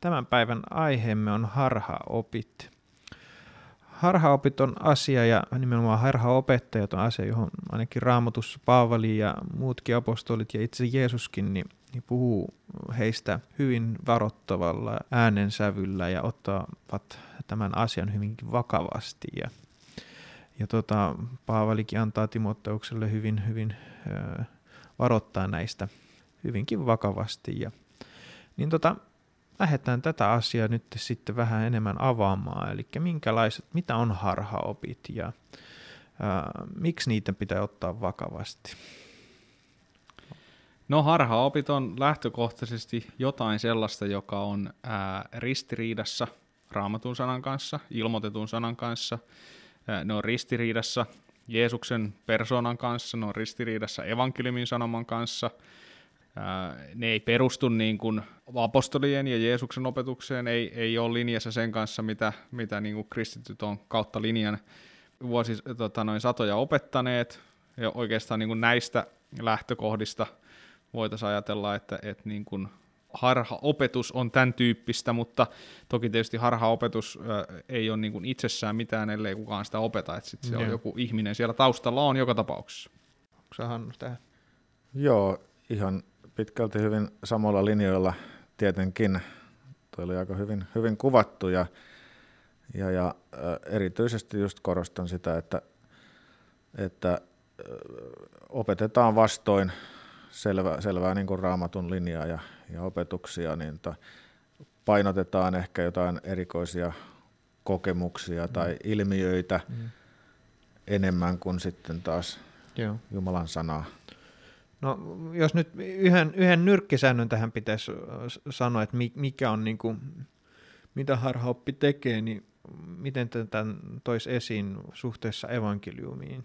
Tämän päivän aiheemme on harhaopit. Harhaopit on asia ja nimenomaan harhaopettajat on asia, johon ainakin raamatussa Paavali ja muutkin apostolit ja itse Jeesuskin niin, niin puhuu heistä hyvin varoittavalla äänensävyllä ja ottavat tämän asian hyvinkin vakavasti. Ja, ja tota, Paavalikin antaa Timotteukselle hyvin, hyvin ö, varoittaa näistä hyvinkin vakavasti. Ja, niin tota, lähdetään tätä asiaa nyt sitten vähän enemmän avaamaan, eli minkälaiset, mitä on harhaopit ja ää, miksi niitä pitää ottaa vakavasti? No harhaopit on lähtökohtaisesti jotain sellaista, joka on ää, ristiriidassa raamatun sanan kanssa, ilmoitetun sanan kanssa, ää, ne on ristiriidassa Jeesuksen persoonan kanssa, ne on ristiriidassa evankeliumin sanoman kanssa – ne ei perustu niin kuin apostolien ja Jeesuksen opetukseen, ei, ei ole linjassa sen kanssa, mitä, mitä niin kuin kristityt on kautta linjan vuosi, tota, noin satoja opettaneet, ja oikeastaan niin kuin näistä lähtökohdista voitaisiin ajatella, että, että niin kuin harha-opetus on tämän tyyppistä, mutta toki tietysti harha-opetus äh, ei ole niin kuin itsessään mitään, ellei kukaan sitä opeta, että sit se on joku ihminen siellä taustalla on joka tapauksessa. Onko Hannu tähän? Joo, ihan pitkälti hyvin samalla linjoilla tietenkin. Tuo oli aika hyvin, hyvin kuvattu ja, ja, ja erityisesti just korostan sitä, että, että opetetaan vastoin selvä, selvää niin kuin raamatun linjaa ja, ja opetuksia, niin että painotetaan ehkä jotain erikoisia kokemuksia mm. tai ilmiöitä mm. enemmän kuin sitten taas Joo. Jumalan sanaa. No jos nyt yhden, yhden nyrkkisäännön tähän pitäisi sanoa, että mikä on niin kuin, mitä harhaoppi tekee, niin miten tämän toisi esiin suhteessa evankeliumiin?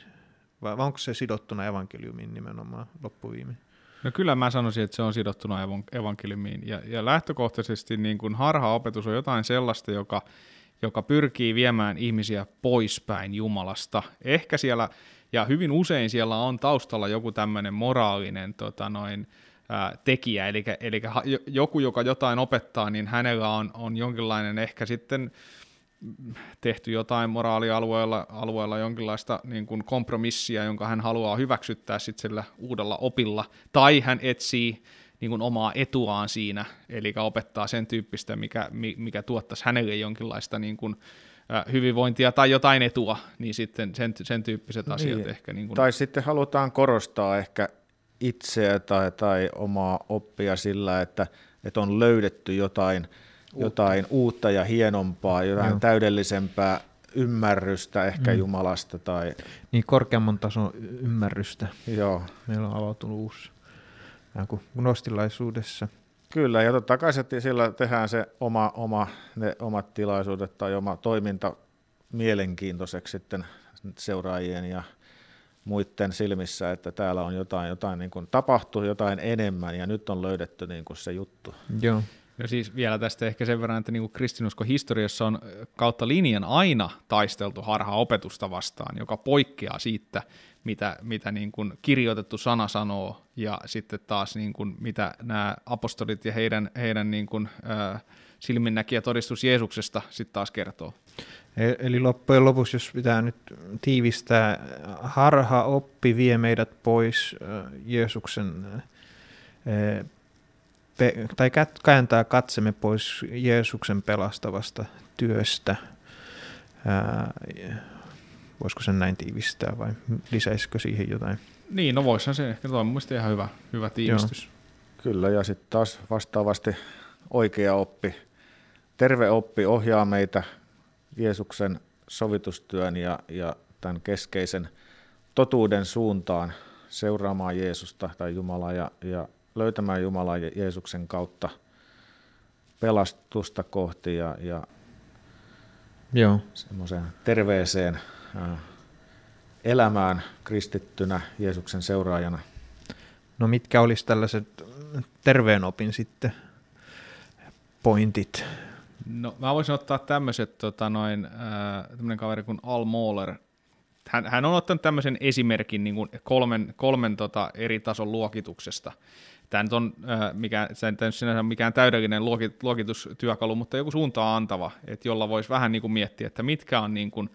Vai onko se sidottuna evankeliumiin nimenomaan loppuviimein? No kyllä mä sanoisin, että se on sidottuna evankeliumiin. Ja, ja lähtökohtaisesti niin kuin harhaopetus on jotain sellaista, joka, joka pyrkii viemään ihmisiä poispäin Jumalasta. Ehkä siellä ja hyvin usein siellä on taustalla joku tämmöinen moraalinen tota noin, ää, tekijä, eli, eli joku, joka jotain opettaa, niin hänellä on, on jonkinlainen ehkä sitten tehty jotain moraalialueella alueella jonkinlaista niin kuin kompromissia, jonka hän haluaa hyväksyttää sitten sillä uudella opilla, tai hän etsii niin kuin omaa etuaan siinä, eli opettaa sen tyyppistä, mikä, mikä tuottaisi hänelle jonkinlaista niin kuin, hyvinvointia tai jotain etua, niin sitten sen, sen tyyppiset asiat niin. ehkä. Niin kuin... Tai sitten halutaan korostaa ehkä itseä tai, tai omaa oppia sillä, että, että on löydetty jotain uutta, jotain uutta ja hienompaa, jotain Joo. täydellisempää ymmärrystä ehkä mm. Jumalasta. Tai... Niin korkeamman tason ymmärrystä. Joo. Meillä on avautunut uusi gnostilaisuudessa – Kyllä, ja totta kai sillä tehdään se oma, oma, ne omat tilaisuudet tai oma toiminta mielenkiintoiseksi sitten seuraajien ja muiden silmissä, että täällä on jotain, jotain niin kuin tapahtuu jotain enemmän ja nyt on löydetty niin kuin se juttu. Joo. Ja siis vielä tästä ehkä sen verran, että niin kristinusko historiassa on kautta linjan aina taisteltu harha-opetusta vastaan, joka poikkeaa siitä, mitä, mitä niin kuin kirjoitettu sana sanoo, ja sitten taas niin kuin, mitä nämä apostolit ja heidän, heidän niin kuin, äh, silminnäkijä todistus Jeesuksesta sitten taas kertoo. E, eli loppujen lopuksi, jos pitää nyt tiivistää, harha oppi vie meidät pois Jeesuksen, tai kääntää katsemme pois Jeesuksen pelastavasta työstä Voisiko sen näin tiivistää vai lisäisikö siihen jotain? Niin, no voisihan se ehkä, tuo on mielestäni ihan hyvä, hyvä tiivistys. Joo. Kyllä, ja sitten taas vastaavasti oikea oppi, terve oppi ohjaa meitä Jeesuksen sovitustyön ja, ja tämän keskeisen totuuden suuntaan seuraamaan Jeesusta tai Jumalaa ja, ja löytämään Jumalaa Jeesuksen kautta pelastusta kohti ja, ja Joo. semmoiseen terveeseen ää, elämään kristittynä Jeesuksen seuraajana. No mitkä olisi tällaiset terveen opin sitten pointit? No mä voisin ottaa tämmöiset, tota noin, tämmöinen kaveri kuin Al Mohler, hän, hän on ottanut tämmöisen esimerkin niin kuin kolmen, kolmen tota eri tason luokituksesta. Tämä nyt on äh, mikään, tämä nyt sinänsä mikään täydellinen luokit, luokitustyökalu, mutta joku suuntaa antava, että jolla voisi vähän niin kuin miettiä, että mitkä on niin kuin,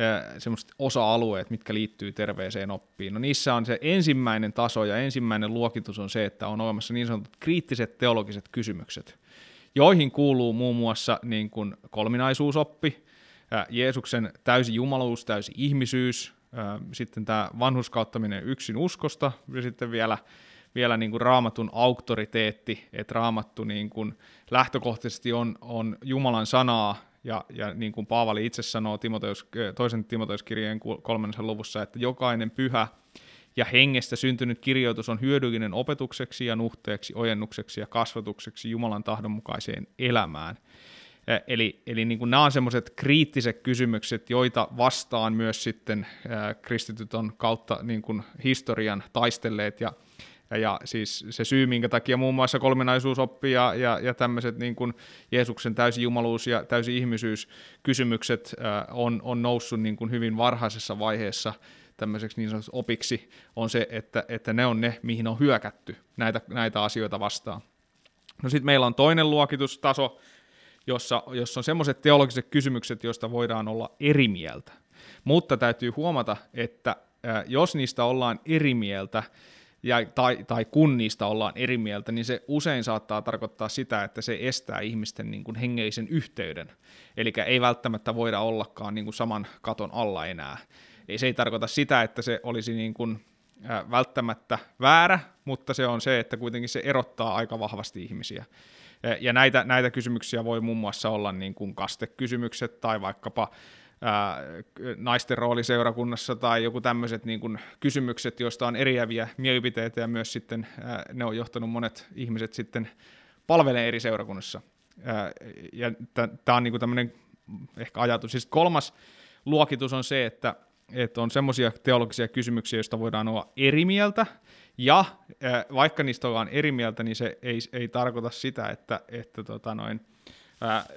äh, semmoiset osa-alueet, mitkä liittyy terveeseen oppiin. No niissä on se ensimmäinen taso ja ensimmäinen luokitus on se, että on olemassa niin sanotut kriittiset teologiset kysymykset, joihin kuuluu muun muassa niin kuin kolminaisuusoppi, Jeesuksen täysi jumaluus, täysi ihmisyys, sitten tämä vanhuskauttaminen yksin uskosta ja sitten vielä, vielä niin kuin raamatun auktoriteetti, että raamattu niin kuin lähtökohtaisesti on, on Jumalan sanaa. Ja, ja niin kuin Paavali itse sanoo Timoteus, toisen Timoteuskirjeen kolmannessa luvussa, että jokainen pyhä ja hengestä syntynyt kirjoitus on hyödyllinen opetukseksi ja nuhteeksi, ojennukseksi ja kasvatukseksi Jumalan tahdonmukaiseen elämään – Eli, eli niin kuin nämä on semmoiset kriittiset kysymykset, joita vastaan myös sitten kristityt on kautta niin kuin historian taistelleet ja, ja, siis se syy, minkä takia muun muassa kolminaisuusoppi ja, ja, ja tämmöiset niin kuin Jeesuksen täysi jumaluus ja täysi ihmisyys kysymykset on, on noussut niin kuin hyvin varhaisessa vaiheessa tämmöiseksi niin sanotuksi opiksi, on se, että, että ne on ne, mihin on hyökätty näitä, näitä asioita vastaan. No sitten meillä on toinen luokitustaso, jossa, jossa on semmoiset teologiset kysymykset, joista voidaan olla eri mieltä. Mutta täytyy huomata, että jos niistä ollaan eri mieltä, ja, tai, tai kun niistä ollaan eri mieltä, niin se usein saattaa tarkoittaa sitä, että se estää ihmisten niin kuin hengellisen yhteyden. Eli ei välttämättä voida ollakaan niin kuin saman katon alla enää. Ei, se ei tarkoita sitä, että se olisi niin kuin, äh, välttämättä väärä, mutta se on se, että kuitenkin se erottaa aika vahvasti ihmisiä. Ja näitä, näitä kysymyksiä voi muun muassa olla niin kuin kastekysymykset tai vaikkapa ää, naisten rooli seurakunnassa tai joku tämmöiset niin kuin kysymykset, joista on eriäviä mielipiteitä ja myös sitten ää, ne on johtanut monet ihmiset sitten palvelee eri seurakunnassa. Ää, ja tämä on niin kuin tämmöinen ehkä ajatus. Siis kolmas luokitus on se, että, että on semmoisia teologisia kysymyksiä, joista voidaan olla eri mieltä, ja vaikka niistä ollaan eri mieltä, niin se ei, ei tarkoita sitä, että, että tota noin,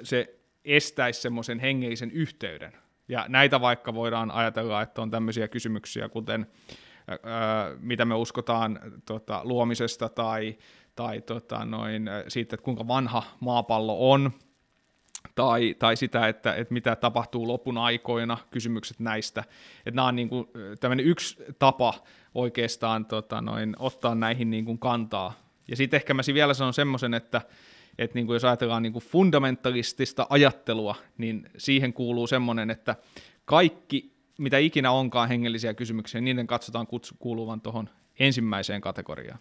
se estäisi semmoisen hengellisen yhteyden. Ja näitä vaikka voidaan ajatella, että on tämmöisiä kysymyksiä, kuten äh, mitä me uskotaan tota, luomisesta tai, tai tota, noin, siitä, että kuinka vanha maapallo on, tai, tai sitä, että, että mitä tapahtuu lopun aikoina, kysymykset näistä. Että nämä on niin kuin, tämmöinen yksi tapa oikeastaan tota, noin, ottaa näihin niin kuin kantaa. Ja sitten ehkä mä vielä sanon semmoisen, että, että niin kuin jos ajatellaan niin kuin fundamentalistista ajattelua, niin siihen kuuluu semmoinen, että kaikki, mitä ikinä onkaan hengellisiä kysymyksiä, niiden katsotaan kutsu, kuuluvan tuohon ensimmäiseen kategoriaan.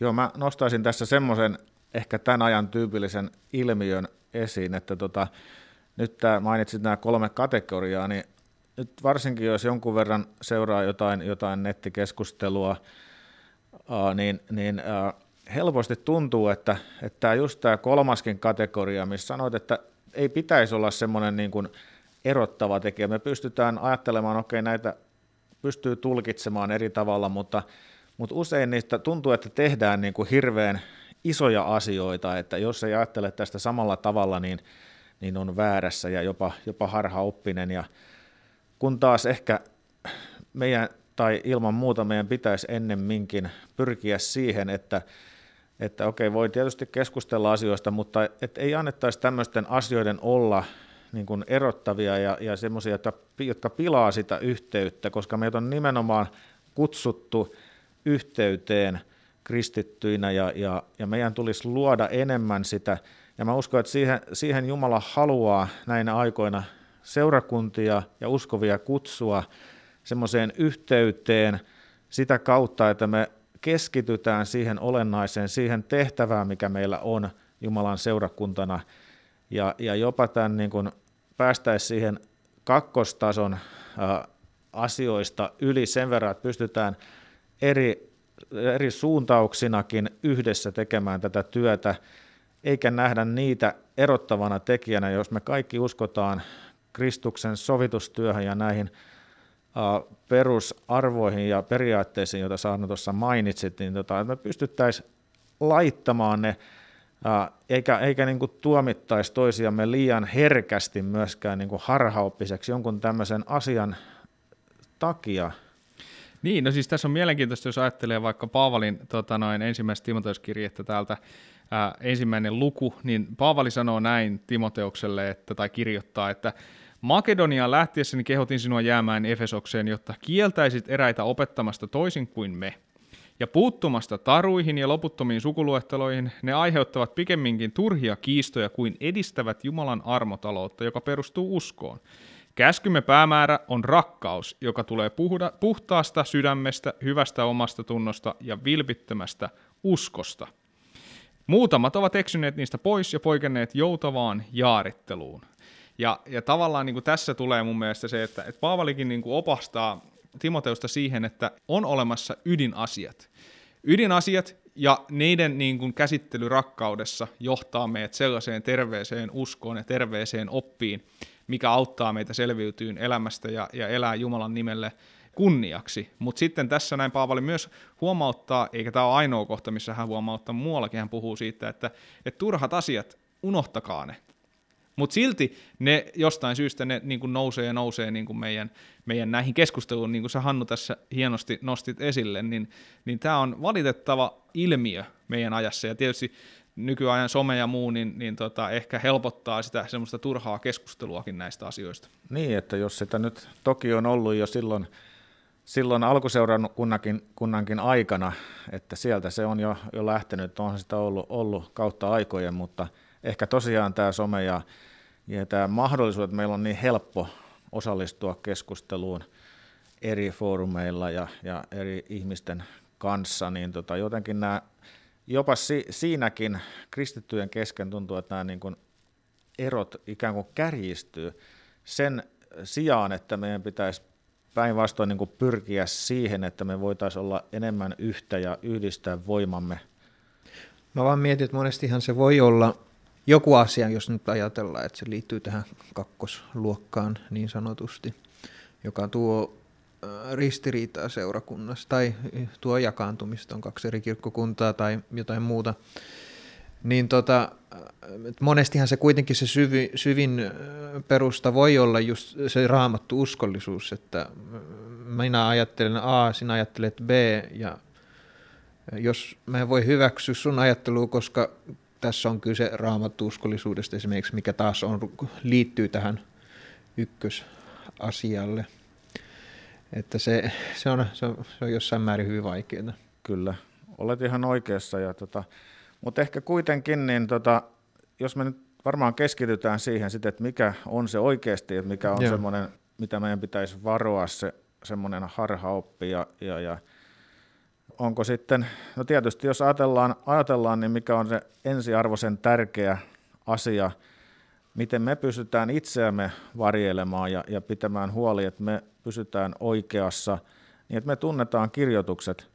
Joo, mä nostaisin tässä semmoisen ehkä tämän ajan tyypillisen ilmiön esiin, että tota, nyt tämä mainitsit nämä kolme kategoriaa, niin nyt varsinkin jos jonkun verran seuraa jotain, jotain nettikeskustelua, ää, niin, niin helposti tuntuu, että, että just tämä kolmaskin kategoria, missä sanoit, että ei pitäisi olla semmoinen niin kuin erottava tekijä. Me pystytään ajattelemaan, okei, okay, näitä pystyy tulkitsemaan eri tavalla, mutta, mutta usein niistä tuntuu, että tehdään niin kuin hirveän isoja asioita, että jos ei ajattele tästä samalla tavalla, niin, niin on väärässä ja jopa, jopa harhaoppinen. Ja kun taas ehkä meidän, tai ilman muuta meidän pitäisi ennemminkin pyrkiä siihen, että, että okei, voi tietysti keskustella asioista, mutta et ei annettaisi tämmöisten asioiden olla niin kuin erottavia ja, ja semmoisia, jotka, jotka pilaa sitä yhteyttä, koska meitä on nimenomaan kutsuttu yhteyteen kristittyinä ja, ja, ja meidän tulisi luoda enemmän sitä. Ja mä uskon, että siihen, siihen Jumala haluaa näinä aikoina seurakuntia ja uskovia kutsua semmoiseen yhteyteen sitä kautta, että me keskitytään siihen olennaiseen, siihen tehtävään, mikä meillä on Jumalan seurakuntana, ja, ja jopa tämän niin kuin päästäisiin siihen kakkostason ä, asioista yli sen verran, että pystytään eri, eri suuntauksinakin yhdessä tekemään tätä työtä, eikä nähdä niitä erottavana tekijänä, jos me kaikki uskotaan Kristuksen sovitustyöhön ja näihin perusarvoihin ja periaatteisiin, joita Saarna tuossa mainitsit, niin tota, että me pystyttäisiin laittamaan ne, eikä, eikä niin kuin tuomittaisi toisiamme liian herkästi myöskään niin kuin harhaoppiseksi jonkun tämmöisen asian takia. Niin, no siis tässä on mielenkiintoista, jos ajattelee vaikka Paavalin tota noin, ensimmäistä Timoteuskirjettä täältä, ää, ensimmäinen luku, niin Paavali sanoo näin Timoteukselle, että, tai kirjoittaa, että Makedoniaan lähtiessäni kehotin sinua jäämään Efesokseen, jotta kieltäisit eräitä opettamasta toisin kuin me. Ja puuttumasta taruihin ja loputtomiin sukuluetteloihin ne aiheuttavat pikemminkin turhia kiistoja kuin edistävät Jumalan armotaloutta, joka perustuu uskoon. Käskymme päämäärä on rakkaus, joka tulee puhda, puhtaasta sydämestä, hyvästä omasta tunnosta ja vilpittömästä uskosta. Muutamat ovat eksyneet niistä pois ja poikenneet joutavaan jaaritteluun. Ja, ja tavallaan niin kuin tässä tulee mun mielestä se, että, että Paavalikin niin kuin opastaa Timoteusta siihen, että on olemassa ydinasiat. Ydinasiat ja niiden niin kuin käsittely rakkaudessa johtaa meidät sellaiseen terveeseen uskoon ja terveeseen oppiin, mikä auttaa meitä selviytyyn elämästä ja, ja elää Jumalan nimelle kunniaksi. Mutta sitten tässä näin Paavali myös huomauttaa, eikä tämä ole ainoa kohta, missä hän huomauttaa, muuallakin hän puhuu siitä, että, että turhat asiat, unohtakaa ne. Mutta silti ne jostain syystä ne niin kuin nousee ja nousee niin kuin meidän, meidän näihin keskusteluun, niin kuin sä Hannu tässä hienosti nostit esille, niin, niin tämä on valitettava ilmiö meidän ajassa. Ja tietysti nykyajan some ja muu, niin, niin tota, ehkä helpottaa sitä semmoista turhaa keskusteluakin näistä asioista. Niin, että jos sitä nyt toki on ollut jo silloin, silloin alkuseuran kunnankin, aikana, että sieltä se on jo, jo lähtenyt, on sitä ollut, ollut kautta aikojen, mutta ehkä tosiaan tämä some ja, ja tämä mahdollisuus, että meillä on niin helppo osallistua keskusteluun eri foorumeilla ja, ja eri ihmisten kanssa, niin tota, jotenkin nämä jopa si, siinäkin kristittyjen kesken tuntuu, että nämä niin kuin erot ikään kuin kärjistyy sen sijaan, että meidän pitäisi päinvastoin niin kuin pyrkiä siihen, että me voitaisiin olla enemmän yhtä ja yhdistää voimamme. Mä vaan mietin, että monestihan se voi olla joku asia, jos nyt ajatellaan, että se liittyy tähän kakkosluokkaan niin sanotusti, joka tuo ristiriitaa seurakunnassa tai tuo jakaantumista, on kaksi eri kirkkokuntaa tai jotain muuta, niin tota, monestihan se kuitenkin se syvi, syvin perusta voi olla just se raamattu uskollisuus, että minä ajattelen A, sinä ajattelet B ja jos mä en voi hyväksyä sun ajattelua, koska tässä on kyse raamattu uskollisuudesta esimerkiksi, mikä taas on, liittyy tähän ykkösasialle – että se, se, on, se, on, se on jossain määrin hyvin vaikeaa. Kyllä, olet ihan oikeassa. Ja tota, mutta ehkä kuitenkin, niin tota, jos me nyt varmaan keskitytään siihen, sit, että mikä on se oikeasti, että mikä on semmoinen, mitä meidän pitäisi varoa, se semmoinen harhaoppi ja, ja, ja onko sitten, no tietysti jos ajatellaan, ajatellaan, niin mikä on se ensiarvoisen tärkeä asia, miten me pystytään itseämme varjelemaan ja, ja pitämään huoli, että me pysytään oikeassa, niin että me tunnetaan kirjoitukset.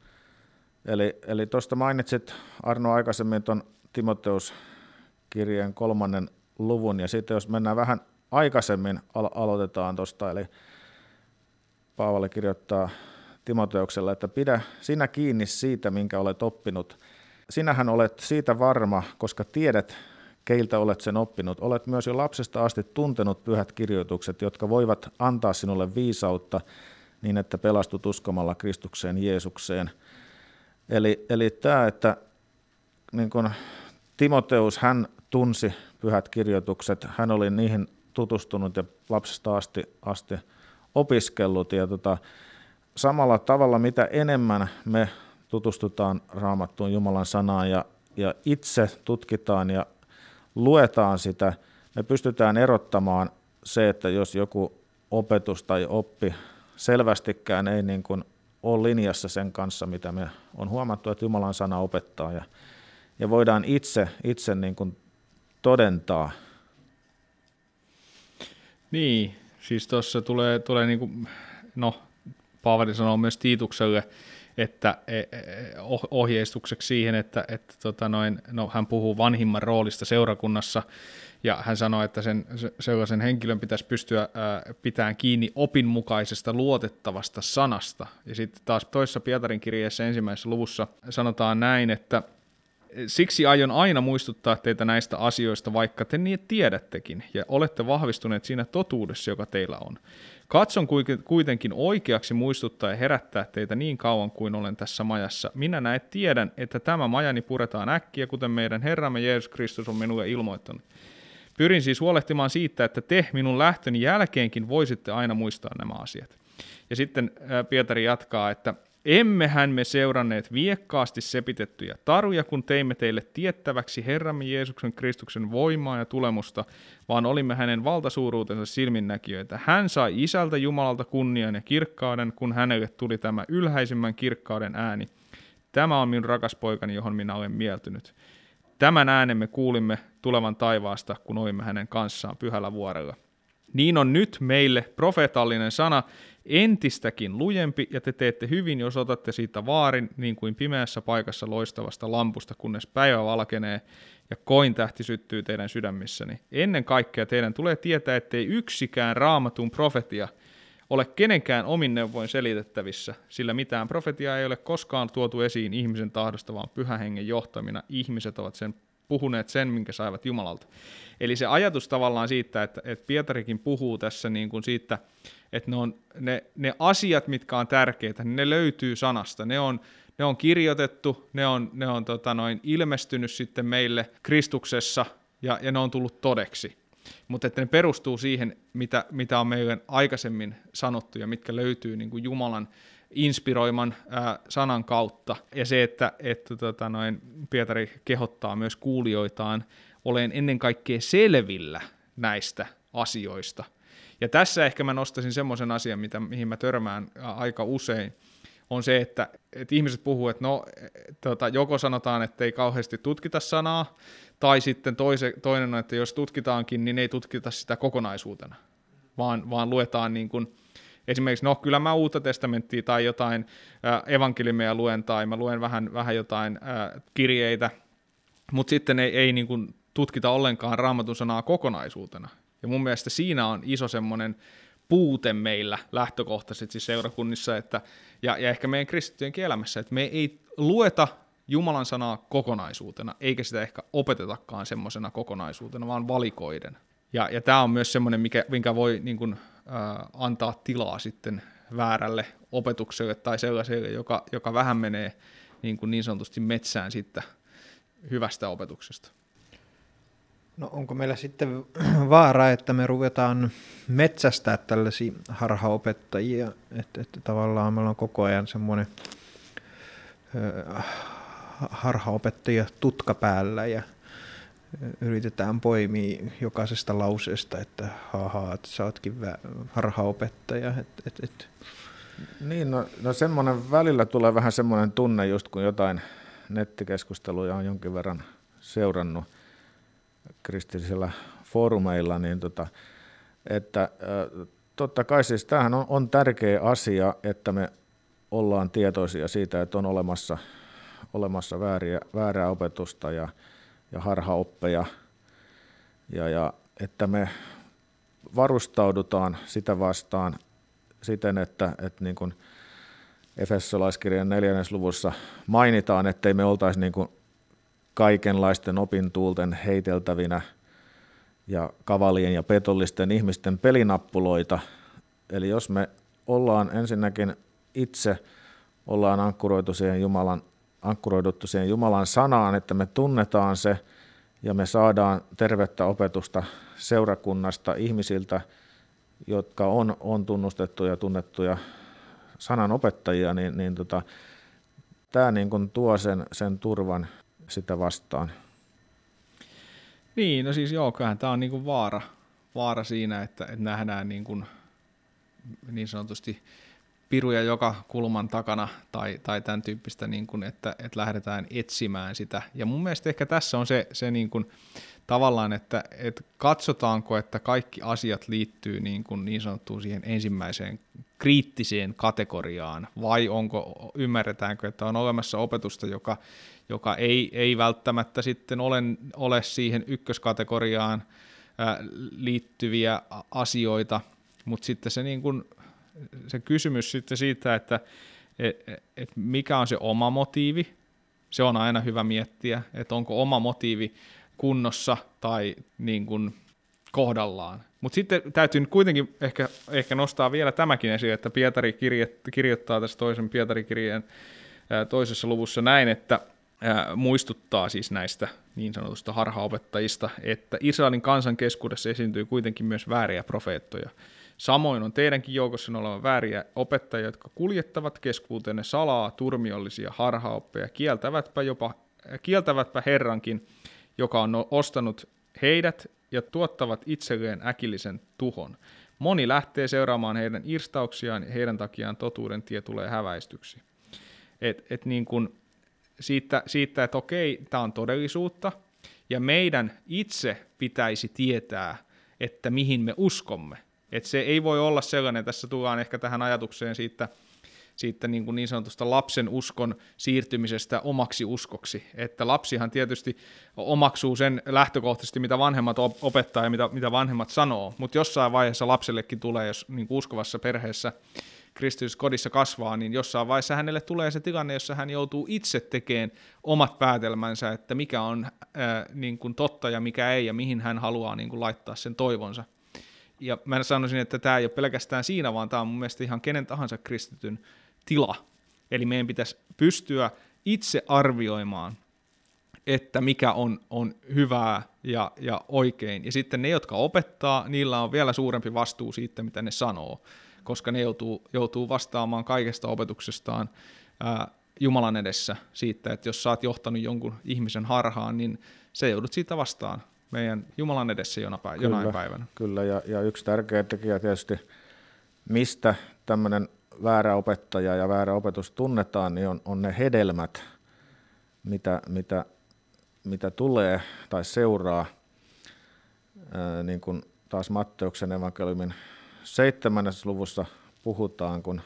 Eli, eli tuosta mainitsit Arno aikaisemmin tuon Timoteus kirjeen kolmannen luvun, ja sitten jos mennään vähän aikaisemmin, al- aloitetaan tuosta, eli Paavali kirjoittaa Timoteuksella, että pidä sinä kiinni siitä, minkä olet oppinut. Sinähän olet siitä varma, koska tiedät, keiltä olet sen oppinut. Olet myös jo lapsesta asti tuntenut pyhät kirjoitukset, jotka voivat antaa sinulle viisautta niin, että pelastut uskomalla Kristukseen Jeesukseen. Eli, eli tämä, että niin kun Timoteus, hän tunsi pyhät kirjoitukset, hän oli niihin tutustunut ja lapsesta asti, asti opiskellut. Ja tota, samalla tavalla, mitä enemmän me tutustutaan raamattuun Jumalan sanaan ja, ja itse tutkitaan ja luetaan sitä, me pystytään erottamaan se, että jos joku opetus tai oppi selvästikään ei niin kuin ole linjassa sen kanssa, mitä me on huomattu, että Jumalan sana opettaa ja, ja voidaan itse, itse niin kuin todentaa. Niin, siis tuossa tulee, tulee niin kuin, no Paavali sanoo myös Tiitukselle, että e, e, ohjeistukseksi siihen, että, että tota noin, no, hän puhuu vanhimman roolista seurakunnassa, ja hän sanoi, että sen, sellaisen henkilön pitäisi pystyä ää, pitämään kiinni opinmukaisesta luotettavasta sanasta. Ja sitten taas toisessa Pietarin kirjeessä ensimmäisessä luvussa sanotaan näin, että Siksi aion aina muistuttaa teitä näistä asioista, vaikka te niin tiedättekin, ja olette vahvistuneet siinä totuudessa, joka teillä on. Katson kuitenkin oikeaksi muistuttaa ja herättää teitä niin kauan kuin olen tässä majassa. Minä näet tiedän, että tämä majani puretaan äkkiä, kuten meidän Herramme Jeesus Kristus on minulle ilmoittanut. Pyrin siis huolehtimaan siitä, että te minun lähtöni jälkeenkin voisitte aina muistaa nämä asiat. Ja sitten Pietari jatkaa, että Emmehän me seuranneet viekkaasti sepitettyjä taruja, kun teimme teille tiettäväksi Herramme Jeesuksen Kristuksen voimaa ja tulemusta, vaan olimme hänen valtasuuruutensa silminnäkijöitä. Hän sai isältä Jumalalta kunnian ja kirkkauden, kun hänelle tuli tämä ylhäisimmän kirkkauden ääni. Tämä on minun rakas poikani, johon minä olen mieltynyt. Tämän äänen me kuulimme tulevan taivaasta, kun olimme hänen kanssaan pyhällä vuorella. Niin on nyt meille profeetallinen sana, entistäkin lujempi, ja te teette hyvin, jos otatte siitä vaarin, niin kuin pimeässä paikassa loistavasta lampusta, kunnes päivä valkenee ja koin tähti syttyy teidän sydämissäni. Ennen kaikkea teidän tulee tietää, ettei yksikään raamatun profetia ole kenenkään omin neuvoin selitettävissä, sillä mitään profetiaa ei ole koskaan tuotu esiin ihmisen tahdosta, vaan pyhän hengen johtamina ihmiset ovat sen puhuneet sen, minkä saivat Jumalalta. Eli se ajatus tavallaan siitä, että, että Pietarikin puhuu tässä niin kuin siitä, että ne, on, ne, ne asiat, mitkä on tärkeitä, niin ne löytyy sanasta. Ne on, ne on kirjoitettu, ne on, ne on tota noin, ilmestynyt sitten meille Kristuksessa ja, ja ne on tullut todeksi. Mutta että ne perustuu siihen, mitä, mitä on meille aikaisemmin sanottu ja mitkä löytyy niin kuin Jumalan inspiroiman ää, sanan kautta. Ja se, että, että tota noin, Pietari kehottaa myös kuulijoitaan olen ennen kaikkea selvillä näistä asioista. Ja tässä ehkä mä nostaisin semmoisen asian, mitä, mihin mä törmään aika usein, on se, että, että ihmiset puhuu, että no, tota, joko sanotaan, että ei kauheasti tutkita sanaa, tai sitten toise, toinen on, että jos tutkitaankin, niin ei tutkita sitä kokonaisuutena, vaan, vaan luetaan niin kuin, esimerkiksi, no kyllä mä uutta testamenttia tai jotain äh, evankeliumia luen, tai mä luen vähän, vähän jotain äh, kirjeitä, mutta sitten ei, ei niin kuin tutkita ollenkaan raamatun sanaa kokonaisuutena. Ja mun mielestä siinä on iso semmoinen puute meillä lähtökohtaisesti siis seurakunnissa, että, ja, ja ehkä meidän kristittyjen elämässä, että me ei lueta Jumalan sanaa kokonaisuutena, eikä sitä ehkä opetetakaan semmoisena kokonaisuutena, vaan valikoiden. Ja, ja tämä on myös semmoinen, mikä, minkä voi niin kuin, antaa tilaa sitten väärälle opetukselle tai sellaiselle, joka, joka vähän menee niin, kuin niin sanotusti metsään sitten hyvästä opetuksesta. No onko meillä sitten vaara, että me ruvetaan metsästää tällaisia harhaopettajia, että, että tavallaan meillä on koko ajan semmoinen harhaopettajia tutka päällä ja yritetään poimia jokaisesta lauseesta, että haha, että sä ootkin harhaopettaja. Et, et, et. Niin, no, no semmoinen välillä tulee vähän semmoinen tunne, just kun jotain nettikeskusteluja on jonkin verran seurannut kristillisillä foorumeilla, niin tota, että totta kai siis tämähän on, on tärkeä asia, että me ollaan tietoisia siitä, että on olemassa, olemassa vääriä, väärää opetusta ja, ja harhaoppeja, ja, ja että me varustaudutaan sitä vastaan siten, että, että niin kuin Efesolaiskirjan neljännesluvussa mainitaan, ettei me oltaisi niin kuin kaikenlaisten opintuulten heiteltävinä ja kavalien ja petollisten ihmisten pelinappuloita. Eli jos me ollaan ensinnäkin itse ollaan ankkuroitu siihen Jumalan, ankkuroiduttu siihen Jumalan sanaan, että me tunnetaan se ja me saadaan tervettä opetusta seurakunnasta ihmisiltä, jotka on, on tunnustettuja ja tunnettuja sananopettajia, niin, niin tota, tämä niin kuin tuo sen, sen turvan sitä vastaan. Niin, no siis joo, kyllähän tämä on niinku vaara, vaara siinä, että, että nähdään niin, kuin, niin sanotusti piruja joka kulman takana tai, tai tämän tyyppistä, niin kuin, että, että lähdetään etsimään sitä. Ja mun mielestä ehkä tässä on se, se niin kuin, tavallaan, että, että katsotaanko, että kaikki asiat liittyy niin, kuin niin sanottuun siihen ensimmäiseen kriittiseen kategoriaan, vai onko, ymmärretäänkö, että on olemassa opetusta, joka, joka ei, ei välttämättä sitten ole, ole siihen ykköskategoriaan liittyviä asioita, mutta sitten se, niin kuin, se kysymys sitten siitä, että et, et mikä on se oma motiivi, se on aina hyvä miettiä, että onko oma motiivi kunnossa tai niin kuin kohdallaan. Mutta sitten täytyy nyt kuitenkin ehkä, ehkä nostaa vielä tämäkin esiin, että Pietari kirjoittaa tässä toisen Pietari-kirjeen toisessa luvussa näin, että muistuttaa siis näistä niin sanotusta harhaopettajista, että Israelin kansan keskuudessa esiintyy kuitenkin myös vääriä profeettoja. Samoin on teidänkin joukossa olevan vääriä opettajia, jotka kuljettavat keskuuteenne salaa turmiollisia harhaoppeja, kieltävätpä jopa kieltävätpä Herrankin joka on ostanut heidät ja tuottavat itselleen äkillisen tuhon. Moni lähtee seuraamaan heidän irstauksiaan ja heidän takiaan totuuden tie tulee häväistyksi. Et, et niin kun siitä, siitä, että okei, tämä on todellisuutta, ja meidän itse pitäisi tietää, että mihin me uskomme. Et se ei voi olla sellainen, tässä tullaan ehkä tähän ajatukseen siitä, siitä niin, kuin niin sanotusta lapsen uskon siirtymisestä omaksi uskoksi. Että lapsihan tietysti omaksuu sen lähtökohtaisesti, mitä vanhemmat opettaa ja mitä, mitä vanhemmat sanoo, mutta jossain vaiheessa lapsellekin tulee, jos niin kuin uskovassa perheessä kristilliskodissa kasvaa, niin jossain vaiheessa hänelle tulee se tilanne, jossa hän joutuu itse tekemään omat päätelmänsä, että mikä on ää, niin kuin totta ja mikä ei, ja mihin hän haluaa niin kuin laittaa sen toivonsa. Ja mä sanoisin, että tämä ei ole pelkästään siinä, vaan tämä on mun mielestä ihan kenen tahansa kristityn tila. Eli meidän pitäisi pystyä itse arvioimaan, että mikä on, on hyvää ja, ja oikein. Ja sitten ne, jotka opettaa, niillä on vielä suurempi vastuu siitä, mitä ne sanoo, koska ne joutuu, joutuu vastaamaan kaikesta opetuksestaan ää, Jumalan edessä siitä, että jos sä oot johtanut jonkun ihmisen harhaan, niin se joudut siitä vastaan meidän Jumalan edessä jonain, päivänä. Kyllä, jonain päivänä. Kyllä, ja, ja yksi tärkeä tekijä tietysti, mistä tämmöinen väärä opettaja ja väärä opetus tunnetaan, niin on, on ne hedelmät, mitä, mitä, mitä tulee tai seuraa, ää, niin kuin taas Matteuksen evankeliumin seitsemännessä luvussa puhutaan, kun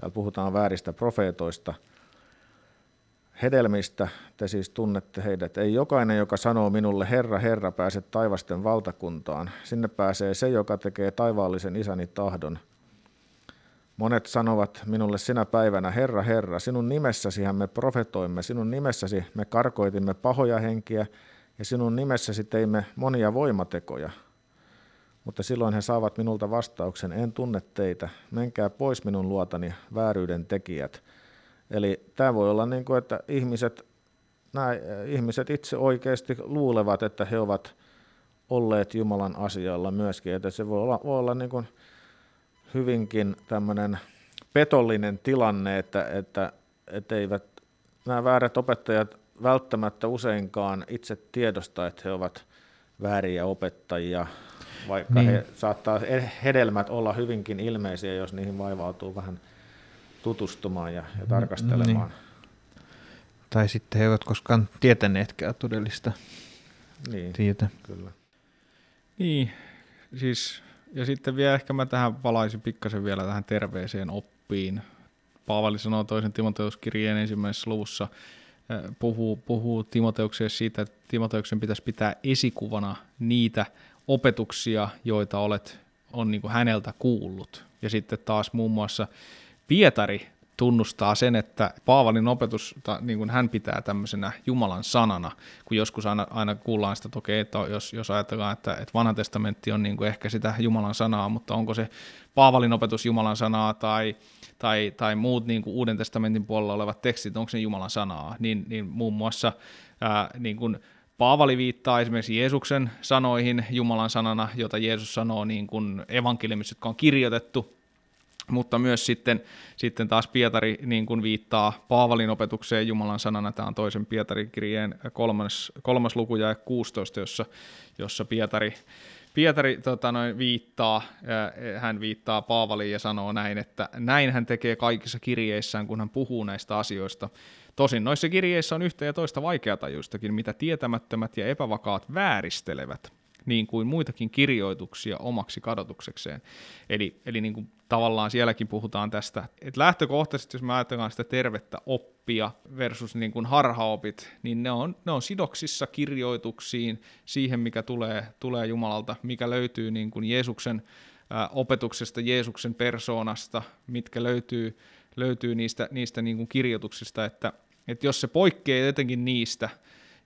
täällä puhutaan vääristä profeetoista, hedelmistä te siis tunnette heidät. Ei jokainen, joka sanoo minulle, Herra, Herra, pääse taivasten valtakuntaan. Sinne pääsee se, joka tekee taivaallisen isäni tahdon – Monet sanovat minulle sinä päivänä, Herra, Herra, sinun nimessäsihän me profetoimme, sinun nimessäsi me karkoitimme pahoja henkiä ja sinun nimessäsi teimme monia voimatekoja. Mutta silloin he saavat minulta vastauksen, en tunne teitä, menkää pois minun luotani, vääryyden tekijät. Eli tämä voi olla niin kuin, että ihmiset, nämä ihmiset itse oikeasti luulevat, että he ovat olleet Jumalan asialla myöskin, että se voi olla, voi olla niin kuin hyvinkin tämmöinen petollinen tilanne, että, että, että eivät nämä väärät opettajat välttämättä useinkaan itse tiedosta, että he ovat vääriä opettajia, vaikka niin. he saattaa hedelmät olla hyvinkin ilmeisiä, jos niihin vaivautuu vähän tutustumaan ja, ja tarkastelemaan. Niin. Tai sitten he eivät koskaan tietäneetkään todellista niin, tietä. Kyllä. Niin, siis ja sitten vielä ehkä mä tähän palaisin pikkasen vielä tähän terveeseen oppiin. Paavali sanoo toisen Timoteuskirjeen ensimmäisessä luvussa, puhuu, puhuu Timoteukselle siitä, että Timoteuksen pitäisi pitää esikuvana niitä opetuksia, joita olet on niin kuin häneltä kuullut. Ja sitten taas muun muassa Pietari tunnustaa sen, että Paavalin opetus, niin kuin hän pitää tämmöisenä Jumalan sanana, kun joskus aina, aina kuullaan sitä, että okei, että jos, jos ajatellaan, että, että vanha testamentti on niin kuin ehkä sitä Jumalan sanaa, mutta onko se Paavalin opetus Jumalan sanaa tai, tai, tai muut niin kuin Uuden testamentin puolella olevat tekstit, onko se Jumalan sanaa, niin, niin muun muassa ää, niin kuin Paavali viittaa esimerkiksi Jeesuksen sanoihin Jumalan sanana, jota Jeesus sanoo niin kuin evankeliumissa, jotka on kirjoitettu, mutta myös sitten, sitten taas Pietari niin kuin viittaa Paavalin opetukseen Jumalan sanana. Tämä on toisen Pietarin kirjeen kolmas, kolmas luku ja 16, jossa, jossa Pietari, Pietari tota, noin, viittaa, hän viittaa Paavaliin ja sanoo näin, että näin hän tekee kaikissa kirjeissään, kun hän puhuu näistä asioista. Tosin noissa kirjeissä on yhtä ja toista vaikeatajuistakin, mitä tietämättömät ja epävakaat vääristelevät, niin kuin muitakin kirjoituksia omaksi kadotuksekseen. Eli, eli niin kuin tavallaan sielläkin puhutaan tästä, että lähtökohtaisesti, jos me ajatellaan sitä tervettä oppia versus niin kuin harhaopit, niin ne on, ne on sidoksissa kirjoituksiin, siihen mikä tulee, tulee Jumalalta, mikä löytyy niin kuin Jeesuksen ää, opetuksesta, Jeesuksen persoonasta, mitkä löytyy, löytyy niistä, niistä niin kuin kirjoituksista, että, että jos se poikkeaa jotenkin niistä,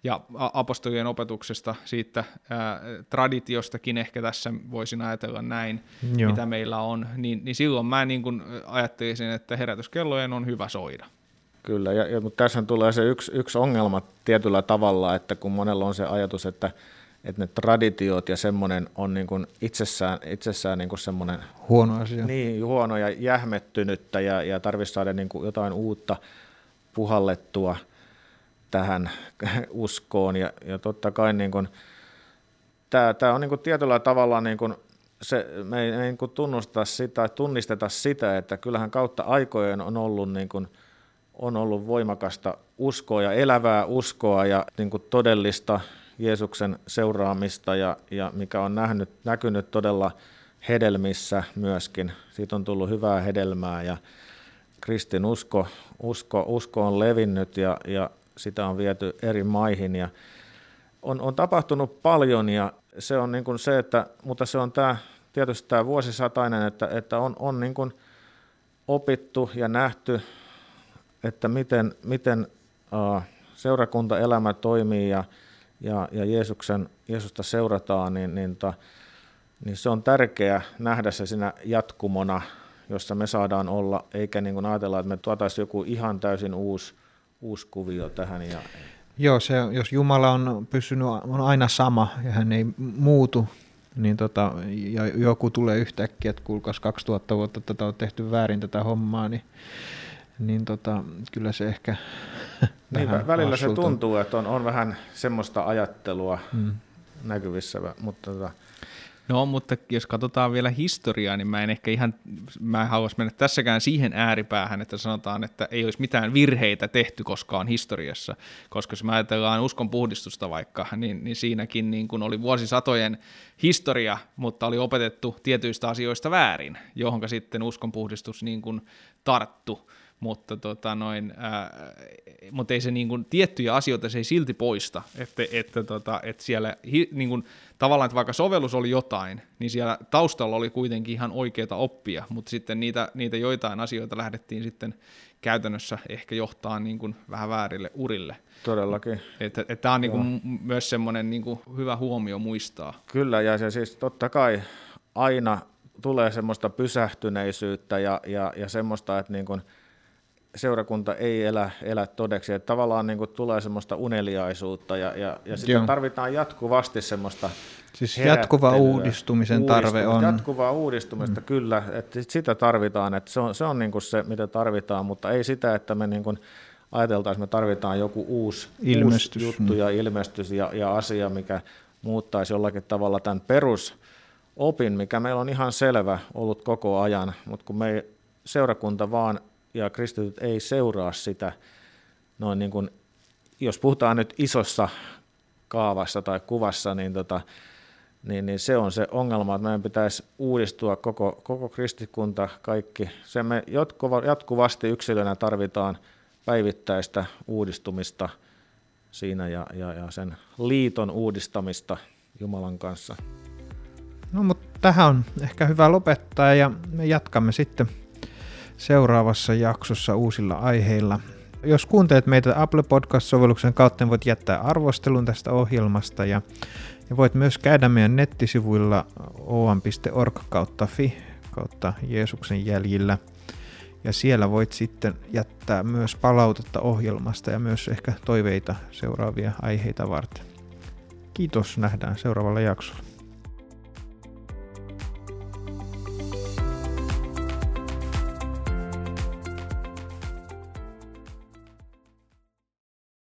ja apostolien opetuksesta, siitä ää, traditiostakin ehkä tässä voisin ajatella näin, Joo. mitä meillä on, niin, niin silloin mä niin kuin ajattelisin, että herätyskellojen on hyvä soida. Kyllä, ja, ja, mutta tässä tulee se yksi, yksi ongelma tietyllä tavalla, että kun monella on se ajatus, että, että ne traditiot ja semmoinen on niin kuin itsessään, itsessään niin kuin semmoinen huono asia. Niin, huono ja jähmettynyttä ja, ja tarvitsisi saada niin kuin jotain uutta puhallettua – tähän uskoon. Ja, ja totta kai niin kuin, tämä, tämä on niin kuin tietyllä tavalla niin kuin se, me ei niin kuin tunnusteta sitä, tunnisteta sitä, että kyllähän kautta aikojen on ollut, niin kuin, on ollut voimakasta uskoa ja elävää uskoa ja niin kuin todellista Jeesuksen seuraamista ja, ja mikä on nähnyt, näkynyt todella hedelmissä myöskin. Siitä on tullut hyvää hedelmää ja kristin usko, usko, usko on levinnyt ja, ja sitä on viety eri maihin ja on, on tapahtunut paljon ja se on niin kuin se, että, mutta se on tämä, tietysti tämä vuosisatainen, että, että on, on niin kuin opittu ja nähty, että miten, miten uh, seurakuntaelämä toimii ja, ja, ja Jeesuksen, Jeesusta seurataan, niin, niin, ta, niin se on tärkeää nähdä se siinä jatkumona, jossa me saadaan olla, eikä niin kuin ajatella, että me tuotaisiin joku ihan täysin uusi uusi kuvio tähän. Ja... Joo, se, jos Jumala on pysynyt, on aina sama ja hän ei muutu, niin tota, ja joku tulee yhtäkkiä, että kuulkaas 2000 vuotta tätä on tehty väärin tätä hommaa, niin, niin tota, kyllä se ehkä niin, välillä se tuntuu, että on, on vähän semmoista ajattelua hmm. näkyvissä, mutta tota, No, mutta jos katsotaan vielä historiaa, niin mä en ehkä ihan, mä en haluaisi mennä tässäkään siihen ääripäähän, että sanotaan, että ei olisi mitään virheitä tehty koskaan historiassa, koska jos me ajatellaan uskon puhdistusta vaikka, niin, niin siinäkin niin kun oli vuosisatojen historia, mutta oli opetettu tietyistä asioista väärin, johonka sitten uskon puhdistus niin kun tarttu mutta, tota noin, ää, mutta ei se niin kuin, tiettyjä asioita se ei silti poista, että, että, tota, että siellä hi, niin kuin, tavallaan, että vaikka sovellus oli jotain, niin siellä taustalla oli kuitenkin ihan oikeita oppia, mutta sitten niitä, niitä joitain asioita lähdettiin sitten käytännössä ehkä johtaa niin kuin vähän väärille urille. Todellakin. Että, että tämä on niin kuin myös semmoinen niin kuin hyvä huomio muistaa. Kyllä, ja se siis totta kai aina tulee semmoista pysähtyneisyyttä ja, ja, ja semmoista, että niin kuin – seurakunta ei elä, elä todeksi. Että tavallaan niin kuin tulee semmoista uneliaisuutta ja, ja, ja sitten tarvitaan jatkuvasti semmoista Siis jatkuva uudistumisen tarve on. Jatkuvaa uudistumista, mm. kyllä, että sitä tarvitaan, että se on, se on niin kuin se, mitä tarvitaan, mutta ei sitä, että me niin kuin ajateltaisiin, että me tarvitaan joku uusi, ilmestys, uusi juttu ja ilmestys ja, ja asia, mikä muuttaisi jollakin tavalla tämän perusopin, mikä meillä on ihan selvä ollut koko ajan, mutta kun me ei, seurakunta vaan ja kristityt ei seuraa sitä noin niin kuin, jos puhutaan nyt isossa kaavassa tai kuvassa, niin, tota, niin, niin se on se ongelma, että meidän pitäisi uudistua koko, koko kristikunta, kaikki. Se me jatkuvasti yksilönä tarvitaan päivittäistä uudistumista siinä ja, ja, ja sen liiton uudistamista Jumalan kanssa. No mutta tähän on ehkä hyvä lopettaa ja me jatkamme sitten seuraavassa jaksossa uusilla aiheilla. Jos kuuntelet meitä Apple Podcast-sovelluksen kautta, niin voit jättää arvostelun tästä ohjelmasta ja, ja voit myös käydä meidän nettisivuilla oam.org kautta fi kautta Jeesuksen jäljillä. Ja siellä voit sitten jättää myös palautetta ohjelmasta ja myös ehkä toiveita seuraavia aiheita varten. Kiitos, nähdään seuraavalla jaksolla.